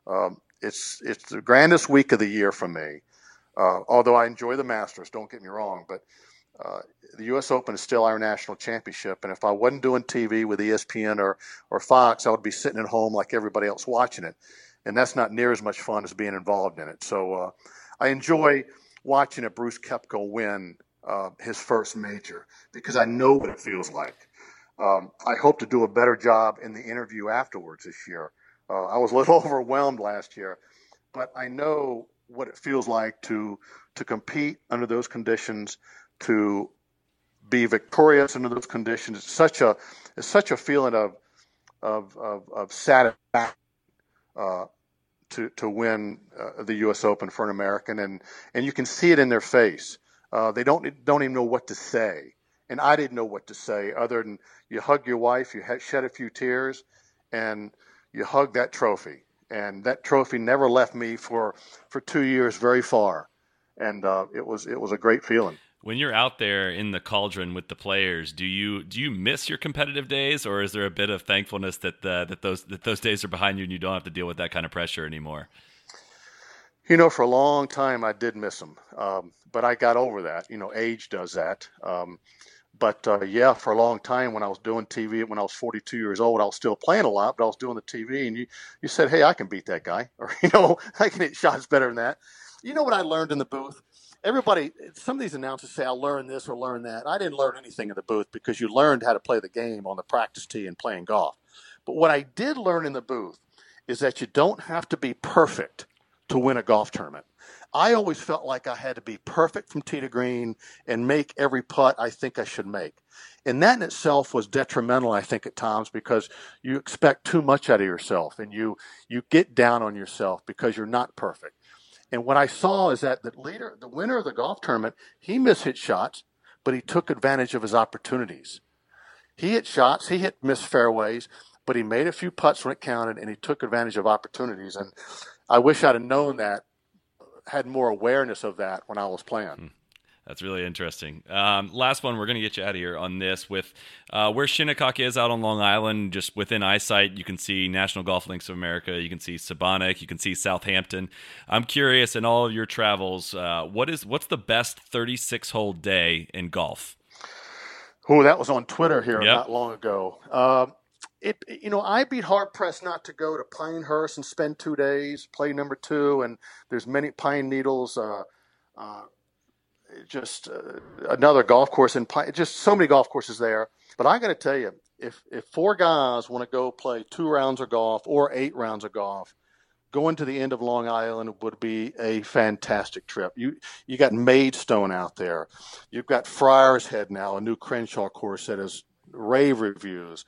Um, it's it's the grandest week of the year for me. Uh, although I enjoy the Masters, don't get me wrong, but uh, the U.S. Open is still our national championship, and if I wasn't doing TV with ESPN or or Fox, I would be sitting at home like everybody else watching it, and that's not near as much fun as being involved in it. So uh, I enjoy watching a Brooks Koepka win uh, his first major because I know what it feels like. Um, I hope to do a better job in the interview afterwards this year. Uh, I was a little overwhelmed last year, but I know what it feels like to to compete under those conditions, to be victorious under those conditions. It's such a it's such a feeling of of of, of satisfaction uh, to to win uh, the U.S. Open for an American, and and you can see it in their face. Uh, they don't don't even know what to say, and I didn't know what to say other than you hug your wife, you shed a few tears, and you hug that trophy, and that trophy never left me for for two years very far, and uh, it was it was a great feeling when you're out there in the cauldron with the players, do you do you miss your competitive days, or is there a bit of thankfulness that uh, that those that those days are behind you and you don't have to deal with that kind of pressure anymore? You know, for a long time I did miss them, um, but I got over that. You know, age does that. Um, but uh, yeah, for a long time when I was doing TV, when I was 42 years old, I was still playing a lot, but I was doing the TV, and you you said, "Hey, I can beat that guy," or you know, I can hit shots better than that. You know what I learned in the booth? Everybody, some of these announcers say, I'll learn this or learn that. I didn't learn anything in the booth because you learned how to play the game on the practice tee and playing golf. But what I did learn in the booth is that you don't have to be perfect to win a golf tournament. I always felt like I had to be perfect from tee to green and make every putt I think I should make. And that in itself was detrimental, I think, at times because you expect too much out of yourself and you you get down on yourself because you're not perfect. And what I saw is that the leader, the winner of the golf tournament, he mishit shots, but he took advantage of his opportunities. He hit shots, he hit missed fairways, but he made a few putts when it counted, and he took advantage of opportunities. And I wish I'd have known that, had more awareness of that when I was playing. Hmm. That's really interesting. Um, last one, we're going to get you out of here on this with uh, where Shinnecock is out on Long Island, just within eyesight. You can see National Golf Links of America. You can see Sebonack. You can see Southampton. I'm curious in all of your travels, uh, what is what's the best 36 hole day in golf? Oh, that was on Twitter here yep. not long ago. Uh, it, you know, I would be hard pressed not to go to Pinehurst and spend two days, play number two, and there's many pine needles. Uh, uh, just uh, another golf course and just so many golf courses there. But I got to tell you, if if four guys want to go play two rounds of golf or eight rounds of golf, going to the end of Long Island would be a fantastic trip. You you got Maidstone out there, you've got Friars Head now, a new Crenshaw course that has rave reviews.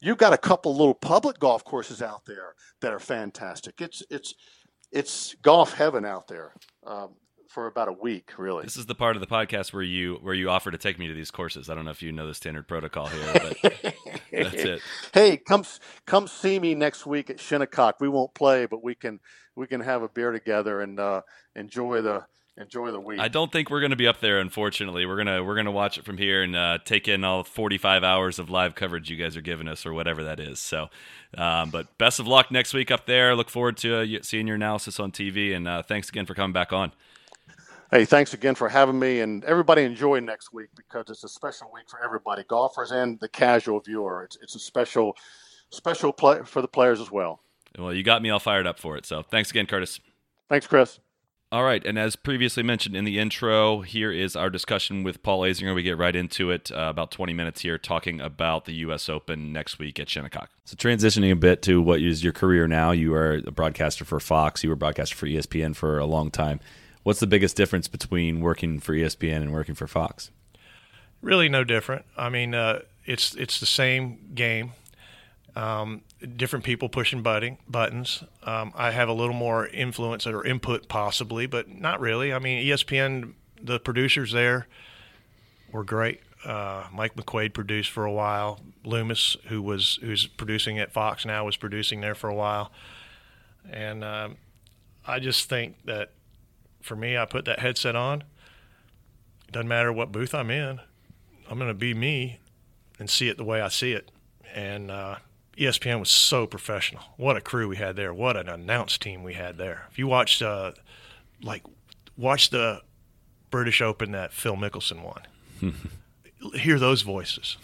You've got a couple little public golf courses out there that are fantastic. It's it's it's golf heaven out there. Um, for about a week, really. This is the part of the podcast where you where you offer to take me to these courses. I don't know if you know the standard protocol here, but that's it. Hey, come come see me next week at Shinnecock. We won't play, but we can we can have a beer together and uh, enjoy the enjoy the week. I don't think we're going to be up there. Unfortunately, we're gonna we're gonna watch it from here and uh, take in all 45 hours of live coverage you guys are giving us, or whatever that is. So, um, but best of luck next week up there. Look forward to uh, seeing your analysis on TV, and uh, thanks again for coming back on. Hey, thanks again for having me, and everybody enjoy next week because it's a special week for everybody, golfers and the casual viewer. It's it's a special special play for the players as well. Well, you got me all fired up for it. So, thanks again, Curtis. Thanks, Chris. All right, and as previously mentioned in the intro, here is our discussion with Paul Azinger. We get right into it, uh, about 20 minutes here, talking about the U.S. Open next week at Shinnecock. So, transitioning a bit to what is your career now, you are a broadcaster for Fox, you were a broadcaster for ESPN for a long time. What's the biggest difference between working for ESPN and working for Fox? Really, no different. I mean, uh, it's it's the same game. Um, different people pushing butting, buttons. Um, I have a little more influence or input, possibly, but not really. I mean, ESPN, the producers there were great. Uh, Mike McQuaid produced for a while. Loomis, who was who's producing at Fox now, was producing there for a while. And um, I just think that for me, I put that headset on. It doesn't matter what booth I'm in. I'm going to be me and see it the way I see it. And uh, ESPN was so professional. What a crew we had there. What an announce team we had there. If you watched, uh, like, watch the British Open that Phil Mickelson won, hear those voices.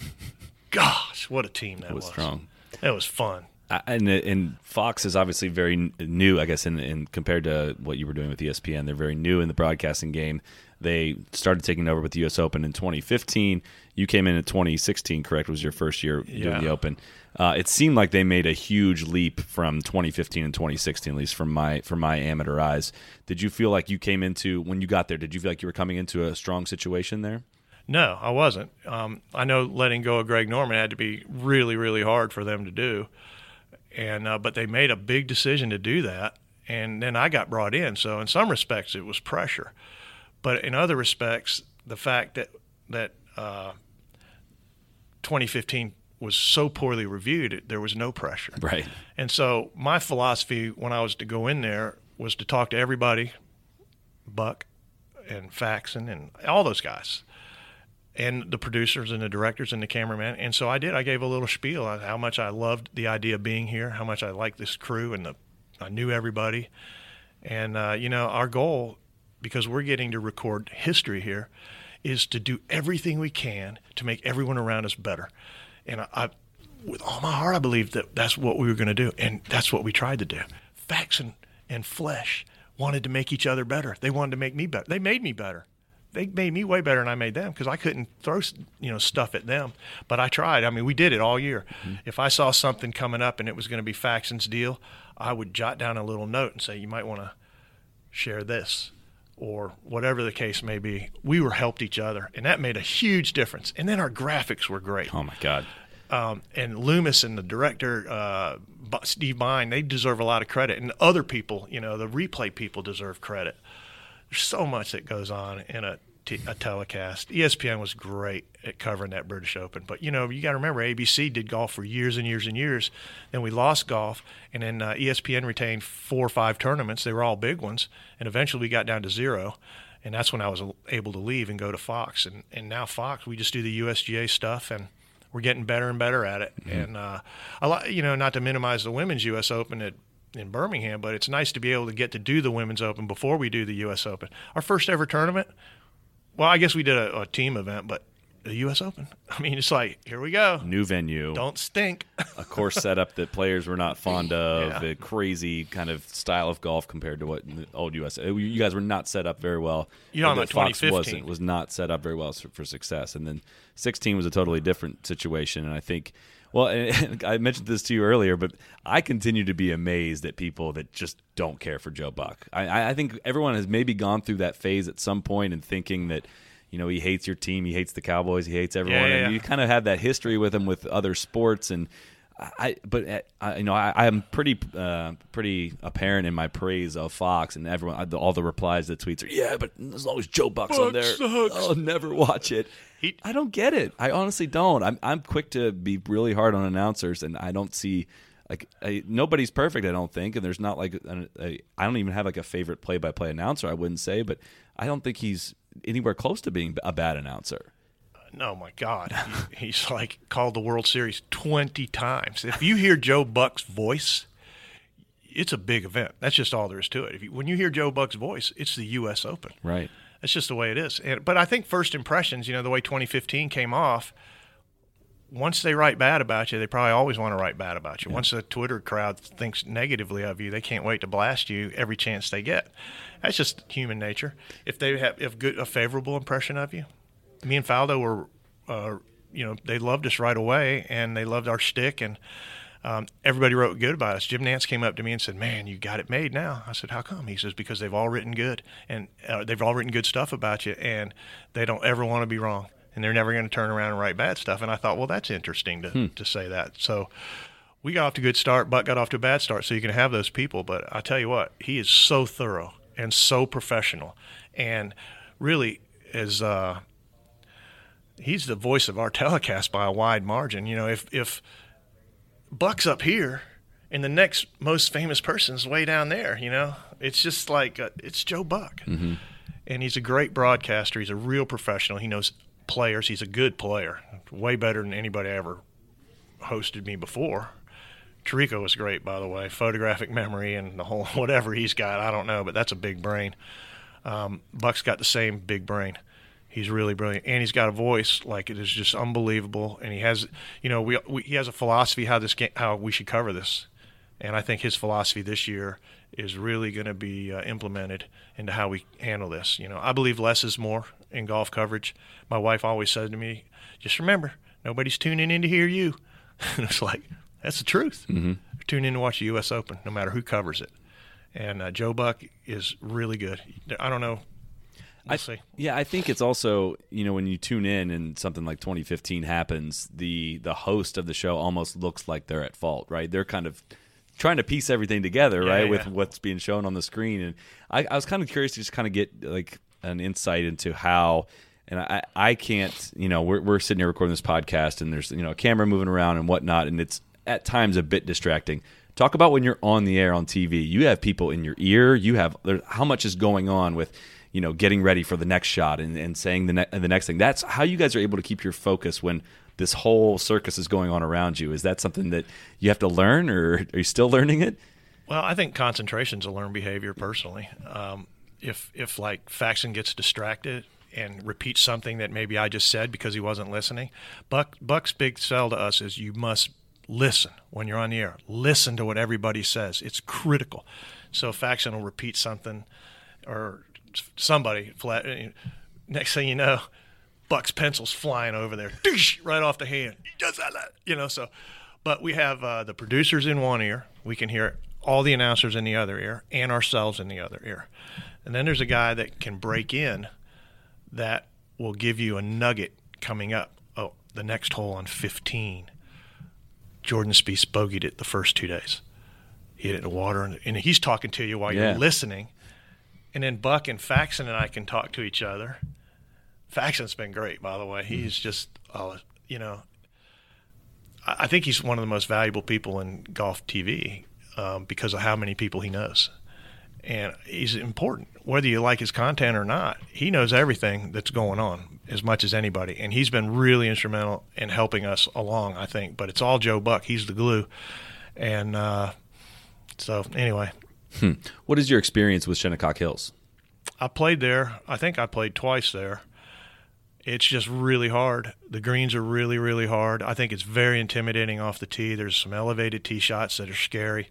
Gosh, what a team that it was, was. strong. It was fun. And and Fox is obviously very new, I guess, in, in compared to what you were doing with ESPN. They're very new in the broadcasting game. They started taking over with the U.S. Open in 2015. You came in in 2016, correct? Was your first year doing the Open? Uh, it seemed like they made a huge leap from 2015 and 2016, at least from my from my amateur eyes. Did you feel like you came into when you got there? Did you feel like you were coming into a strong situation there? No, I wasn't. Um, I know letting go of Greg Norman had to be really, really hard for them to do, and uh, but they made a big decision to do that, and then I got brought in. So in some respects, it was pressure, but in other respects, the fact that that uh, 2015 was so poorly reviewed, it, there was no pressure. Right. And so my philosophy when I was to go in there was to talk to everybody, Buck and Faxon and all those guys, and the producers and the directors and the cameraman. And so I did. I gave a little spiel on how much I loved the idea of being here, how much I liked this crew, and the I knew everybody. And uh, you know, our goal, because we're getting to record history here, is to do everything we can to make everyone around us better. And I, I with all my heart, I believe that that's what we were going to do, and that's what we tried to do. Faxon, and Flesch wanted to make each other better. They wanted to make me better. They made me better. They made me way better than I made them because I couldn't throw you know stuff at them. But I tried. I mean, we did it all year. If I saw something coming up and it was going to be Faxon's deal, I would jot down a little note and say, "You might want to share this." Or whatever the case may be, we were helped each other, and that made a huge difference. And then our graphics were great Oh my God. um, and Loomis and the director uh, Steve Beim, they deserve a lot of credit, and other people, you know, the replay people deserve credit. There's so much that goes on in a, t- a telecast. ESPN was great at covering that British Open, but you know, you got to remember ABC did golf for years and years and years. Then we lost golf, and then uh, ESPN retained four or five tournaments. They were all big ones, and eventually we got down to zero. And that's when I was able to leave and go to Fox. And, and now Fox, we just do the USGA stuff and we're getting better and better at it. And uh, a lot, you know, not to minimize the women's U.S. Open at in Birmingham, but it's nice to be able to get to do the women's Open before we do the U.S. Open. Our first ever tournament. Well, I guess we did a, a team event, but the U.S. Open. I mean, it's like here we go. New venue. Don't stink. a course setup that players were not fond of, Yeah. a crazy kind of style of golf compared to what the old US. uh, You guys were not set up very well. Talking about Fox 2015. wasn't was not set up very well for success. And then 16 was a totally different situation. And I think, well, I mentioned this to you earlier, but I continue to be amazed at people that just don't care for Joe Buck. I- I, think everyone has maybe gone through that phase at some point and thinking that. You know, he hates your team. He hates the Cowboys. He hates everyone. Yeah, yeah, And you kind of have that history with him with other sports. And I but uh, I, you know I, I'm pretty uh, pretty apparent in my praise of Fox and everyone all the replies the tweets are yeah but as long as Joe Buck's on there I'll never watch it. He- I don't get it. I honestly don't. I'm I'm quick to be really hard on announcers and I don't see like I, nobody's perfect. I don't think and there's not like a, I don't even have like a favorite play by play announcer. I wouldn't say, but I don't think he's anywhere close to being a bad announcer. Uh, no, my God, he, he's like called the World Series twenty times. If you hear Joe Buck's voice, it's a big event. That's just all there is to it. If you, when you hear Joe Buck's voice, it's the U.S. Open. Right. That's just the way it is. And, but I think first impressions, you know, the way 2015 came off, once they write bad about you, they probably always want to write bad about you. Once the Twitter crowd thinks negatively of you, they can't wait to blast you every chance they get. That's just human nature. If they have if good a favorable impression of you, me and Faldo were, uh, you know, they loved us right away, and they loved our shtick, and um, everybody wrote good about us. Jim Nantz came up to me and said, "Man, you got it made now." I said, "How come?" He says, "Because they've all written good, and uh, they've all written good stuff about you, and they don't ever want to be wrong, and they're never going to turn around and write bad stuff." And I thought, well, that's interesting to to say that. So. We got off to a good start, Buck got off to a bad start, so you can have those people. But I tell you what, he is so thorough and so professional, and really, as uh, he's the voice of our telecast by a wide margin. You know, if if Buck's up here and the next most famous person's way down there, you know, it's just like uh, it's Joe Buck, mm-hmm. and he's a great broadcaster. He's a real professional. He knows players. He's a good player, way better than anybody ever hosted me before. Tirico was great, by the way. Photographic memory and the whole whatever he's got, I don't know, but that's a big brain. Um, Buck's got the same big brain. He's really brilliant, and he's got a voice like it is just unbelievable. And he has, you know, we, we he has a philosophy how this game, how we should cover this, and I think his philosophy this year is really going to be uh, implemented into how we handle this. You know, I believe less is more in golf coverage. My wife always said to me, "Just remember, nobody's tuning in to hear you." and it's like that's the truth. Mm-hmm. Tune in to watch the U.S. Open, no matter who covers it. And uh, Joe Buck is really good. I don't know. We'll I, see. Yeah, I think it's also you know when you tune in and something like 2015 happens, the the host of the show almost looks like they're at fault, right? They're kind of trying to piece everything together, Yeah, right, yeah. with what's being shown on the screen. And I, I was kind of curious to just kind of get like an insight into how. And I, I can't, you know, we're, we're sitting here recording this podcast, and there's, you know, a camera moving around and whatnot, and it's at times a bit distracting. Talk about when you're on the air on TV. You have people in your ear. You have there, how much is going on with, you know, getting ready for the next shot and, and saying the ne- the next thing. That's how you guys are able to keep your focus when this whole circus is going on around you. Is that something that you have to learn, or are you still learning it? Well, I think concentration's a learned behavior personally. Um, if if like Faxon gets distracted and repeats something that maybe I just said because he wasn't listening, Buck Buck's big sell to us is you must listen when you're on the air. Listen to what everybody says. It's critical. So Faxon will repeat something, or somebody flat. Next thing you know, Buck's pencil's flying over there, right off the hand. He does that, you know. So, but we have uh, the producers in one ear. We can hear all the announcers in the other ear, and ourselves in the other ear. And then there's a guy that can break in that will give you a nugget coming up. Oh, the next hole on 15. Jordan Spieth bogeyed it the first two days. He hit it in the water, and, and he's talking to you while Yeah. you're listening. And then Buck and Faxon and I can talk to each other. Faxon's been great, by the way. He's just, uh, you know, I I think he's one of the most valuable people in golf TV um, because of how many people he knows. And he's important. Whether you like his content or not, he knows everything that's going on as much as anybody. And he's been really instrumental in helping us along, I think. But it's all Joe Buck. He's the glue. And uh, so, anyway, What is your experience with Shinnecock Hills? I played there. I think I played twice there. It's just really hard. The greens are really, really hard. I think it's very intimidating off the tee. There's some elevated tee shots that are scary.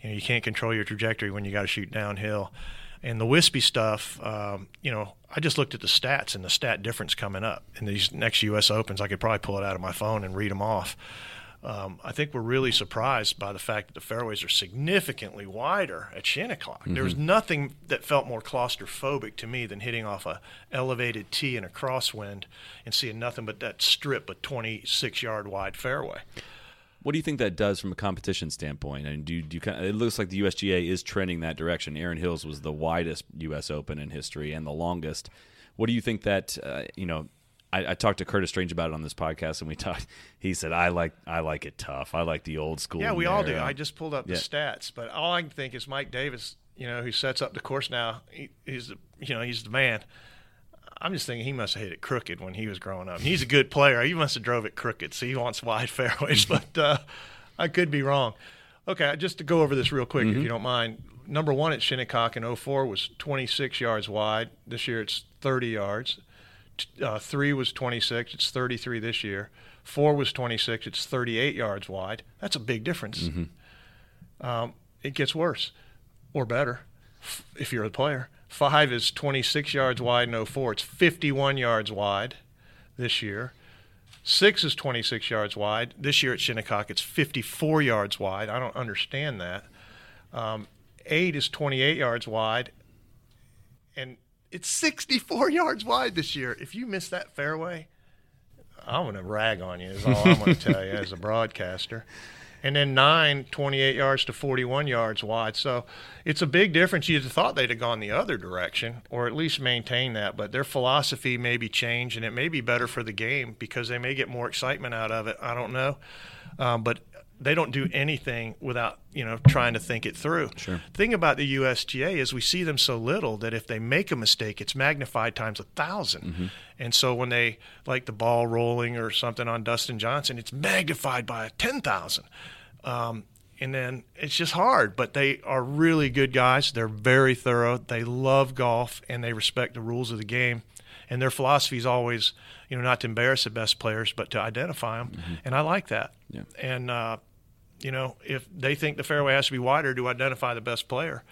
You know, you can't control your trajectory when you got to shoot downhill. And the wispy stuff, um, you know, I just looked at the stats and the stat difference coming up in these next U.S. Opens. I could probably pull it out of my phone and read them off. Um, I think we're really surprised by the fact that the fairways are significantly wider at Shinnecock. There was nothing that felt more claustrophobic to me than hitting off a elevated tee in a crosswind and seeing nothing but that strip of 26 yard wide fairway. What do you think that does from a competition standpoint? And do you, do you kind of, it looks like the USGA is trending that direction. Erin Hills was the widest U.S. Open in history and the longest. What do you think that uh, you know? I, I, talked to Curtis Strange about it on this podcast, and we talked. He said, "I like I like it tough. I like the old school." Yeah, we all do. I just pulled up the stats, but all I can think is Mike Davis. You know, who sets up the course now. He, he's the you know he's the man. I'm just thinking he must have hit it crooked when he was growing up. He's a good player. He must have drove it crooked, so he wants wide fairways. But uh, I could be wrong. Okay, just to go over this real quick, mm-hmm. if you don't mind. Number one at Shinnecock in 04 was 26 yards wide. This year it's 30 yards. Uh, three was 26. It's 33 this year. Four was 26. It's 38 yards wide. That's a big difference. Mm-hmm. Um, it gets worse or better if you're a player. Five is 26 yards wide in 04. It's 51 yards wide this year. Six is 26 yards wide. This year at Shinnecock, it's 54 yards wide. I don't understand that. Um, eight is 28 yards wide. And it's 64 yards wide this year. If you miss that fairway, I'm going to rag on you, is all I'm going to tell you as a broadcaster and then nine, 28 yards to 41 yards wide. So it's a big difference. You'd have thought they'd have gone the other direction or at least maintain that, but their philosophy may be changed and it may be better for the game because they may get more excitement out of it. I don't know. Um, but they don't do anything without you know trying to think it through. Sure. Thing about the USGA is we see them so little that if they make a mistake, it's magnified times a 1000 mm-hmm. And so when they like the ball rolling or something on Dustin Johnson, it's magnified by ten thousand. Um, and then it's just hard, but they are really good guys. They're very thorough. They love golf and they respect the rules of the game. And their philosophy is always, you know, not to embarrass the best players, but to identify them. Mm-hmm. And I like that. Yeah. And uh, you know, if they think the fairway has to be wider to identify the best player,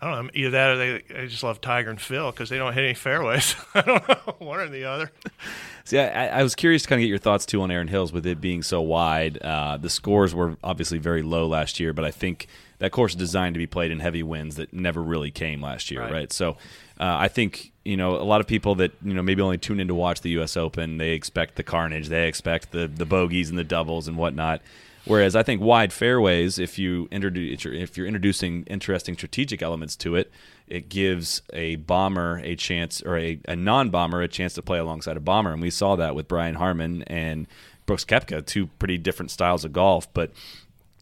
I don't know. Either that or they, they just love Tiger and Phil because they don't hit any fairways. I don't know, one or the other. See, I, I, was curious to kind of get your thoughts too on Erin Hills with it being so wide. Uh, the scores were obviously very low last year, but I think that course is designed to be played in heavy winds that never really came last year, right? right? So uh, I think you know a lot of people that you know maybe only tune in to watch the U.S. Open, they expect the carnage, they expect the the bogeys and the doubles and whatnot. Whereas I think wide fairways, if you introduce if you're introducing interesting strategic elements to it, it gives a bomber a chance or a, a non-bomber a chance to play alongside a bomber, and we saw that with Brian Harman and Brooks Koepka, two pretty different styles of golf, but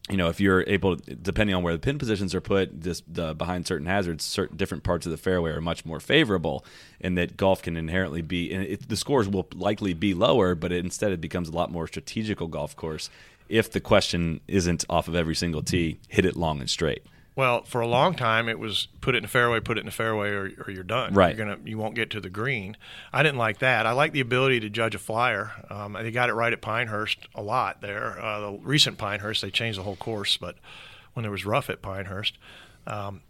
you know, if you're able, to, depending on where the pin positions are put, just the, behind certain hazards, certain different parts of the fairway are much more favorable, and that golf can inherently be, and it, the scores will likely be lower, but it, instead it becomes a lot more strategical golf course if the question isn't off of every single tee, hit it long and straight. Well, for a long time, it was put it in the fairway, put it in the fairway, or, or you're done. Right. You're gonna, you won't get to the green. I didn't like that. I like the ability to judge a flyer. Um, they got it right at Pinehurst a lot there. Uh, the recent Pinehurst, they changed the whole course, but when there was rough at Pinehurst. Um,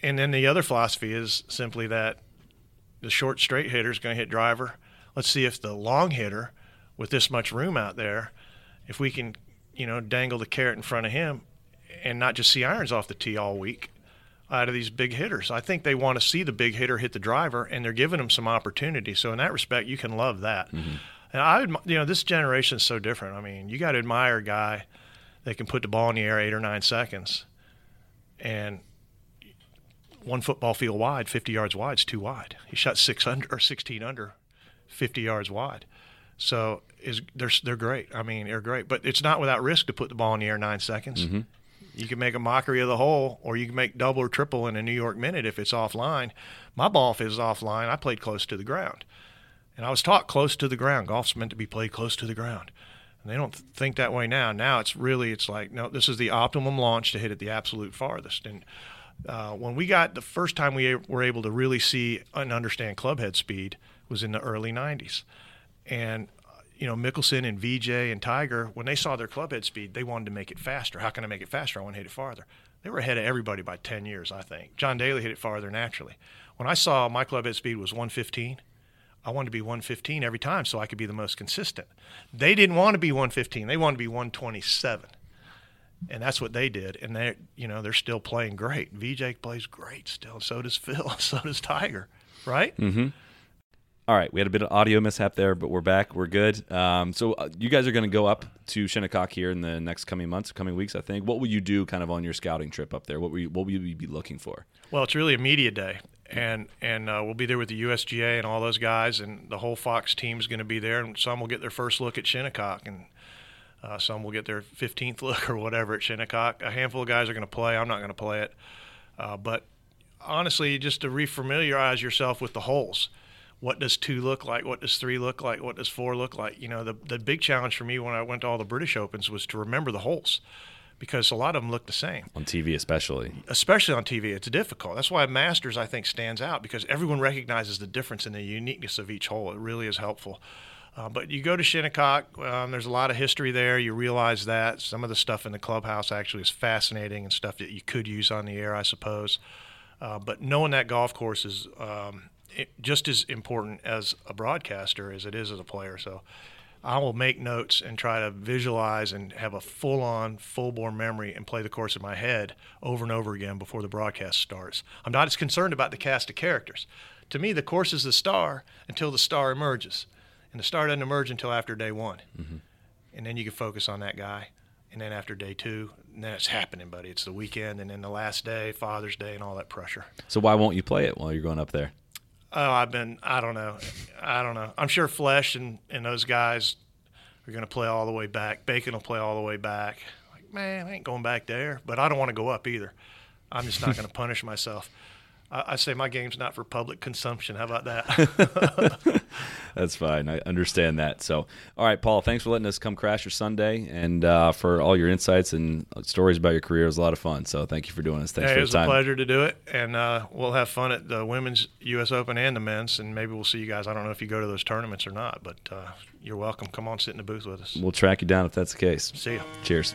and then the other philosophy is simply that the short straight hitter is going to hit driver. Let's see if the long hitter, with this much room out there, if we can, you know, dangle the carrot in front of him and not just see irons off the tee all week out of these big hitters. I think they want to see the big hitter hit the driver, and they're giving him some opportunity. So in that respect, you can love that. Mm-hmm. And I, you know, this generation is so different. I mean, you got to admire a guy that can put the ball in the air eight or nine seconds, and one football field wide, 50 yards wide is too wide. He shot six under or 16 under, 50 yards wide. So is they're they're great. I mean, they're great, but it's not without risk to put the ball in the air nine seconds. Mm-hmm. You can make a mockery of the hole, or you can make double or triple in a New York minute if it's offline. My ball, if it's offline, I played close to the ground, and I was taught close to the ground. Golf's meant to be played close to the ground, and they don't think that way now. Now it's really it's like no, this is the optimum launch to hit it the absolute farthest. And uh, when we got the first time we were able to really see and understand clubhead speed was in the early '90s, and you know, Mickelson and Vijay and Tiger, when they saw their club head speed, they wanted to make it faster. How can I make it faster? I want to hit it farther. They were ahead of everybody by 10 years, I think. John Daly hit it farther naturally. When I saw my club head speed was 115, I wanted to be 115 every time so I could be the most consistent. They didn't want to be 115. They wanted to be 127. And that's what they did. And they you know, they're still playing great. Vijay plays great still. So does Phil. So does Tiger. Right? Mm-hmm. All right, we had a bit of audio mishap there, but we're back. We're good. Um, so uh, you guys are going to go up to Shinnecock here in the next coming months, coming weeks, I think. What will you do, kind of on your scouting trip up there? What will you, what will you be looking for? Well, it's really a media day, and and uh, we'll be there with the USGA and all those guys, and the whole Fox team is going to be there, and some will get their first look at Shinnecock, and uh, some will get their 15th look or whatever at Shinnecock. A handful of guys are going to play. I'm not going to play it, uh, but honestly, just to refamiliarize yourself with the holes. What does two look like? What does three look like? What does four look like? You know, the the big challenge for me when I went to all the British Opens was to remember the holes because a lot of them look the same. On TV, especially. Especially on TV, it's difficult. That's why Masters, I think, stands out because everyone recognizes the difference and the uniqueness of each hole. It really is helpful. Uh, but you go to Shinnecock, um, there's a lot of history there. You realize that. Some of the stuff in the clubhouse actually is fascinating and stuff that you could use on the air, I suppose. Uh, but knowing that golf course is um, just as important as a broadcaster as it is as a player. So I will make notes and try to visualize and have a full on, full bore memory and play the course in my head over and over again before the broadcast starts. I'm not as concerned about the cast of characters. To me, the course is the star until the star emerges. And the star doesn't emerge until after day one. Mm-hmm. And then you can focus on that guy. And then after day two, and then it's happening, buddy. It's the weekend, and then the last day, Father's Day, and all that pressure. So why won't you play it while you're going up there? Oh, I've been. I don't know. I don't know. I'm sure Flesch and, and those guys are going to play all the way back. Bacon will play all the way back. Like, man, I ain't going back there. But I don't want to go up either. I'm just not going to punish myself. I, I, say my game's not for public consumption. How about that? That's fine. I understand that. So, all right, Paul, thanks for letting us come crash your Sunday and uh, for all your insights and stories about your career. It was a lot of fun. So, thank you for doing this. Thanks hey, for it was a pleasure to do it, and uh, we'll have fun at the women's U.S. Open and the men's, and maybe we'll see you guys. I don't know if you go to those tournaments or not, but uh, you're welcome. Come on, sit in the booth with us. We'll track you down if that's the case. See you. Cheers.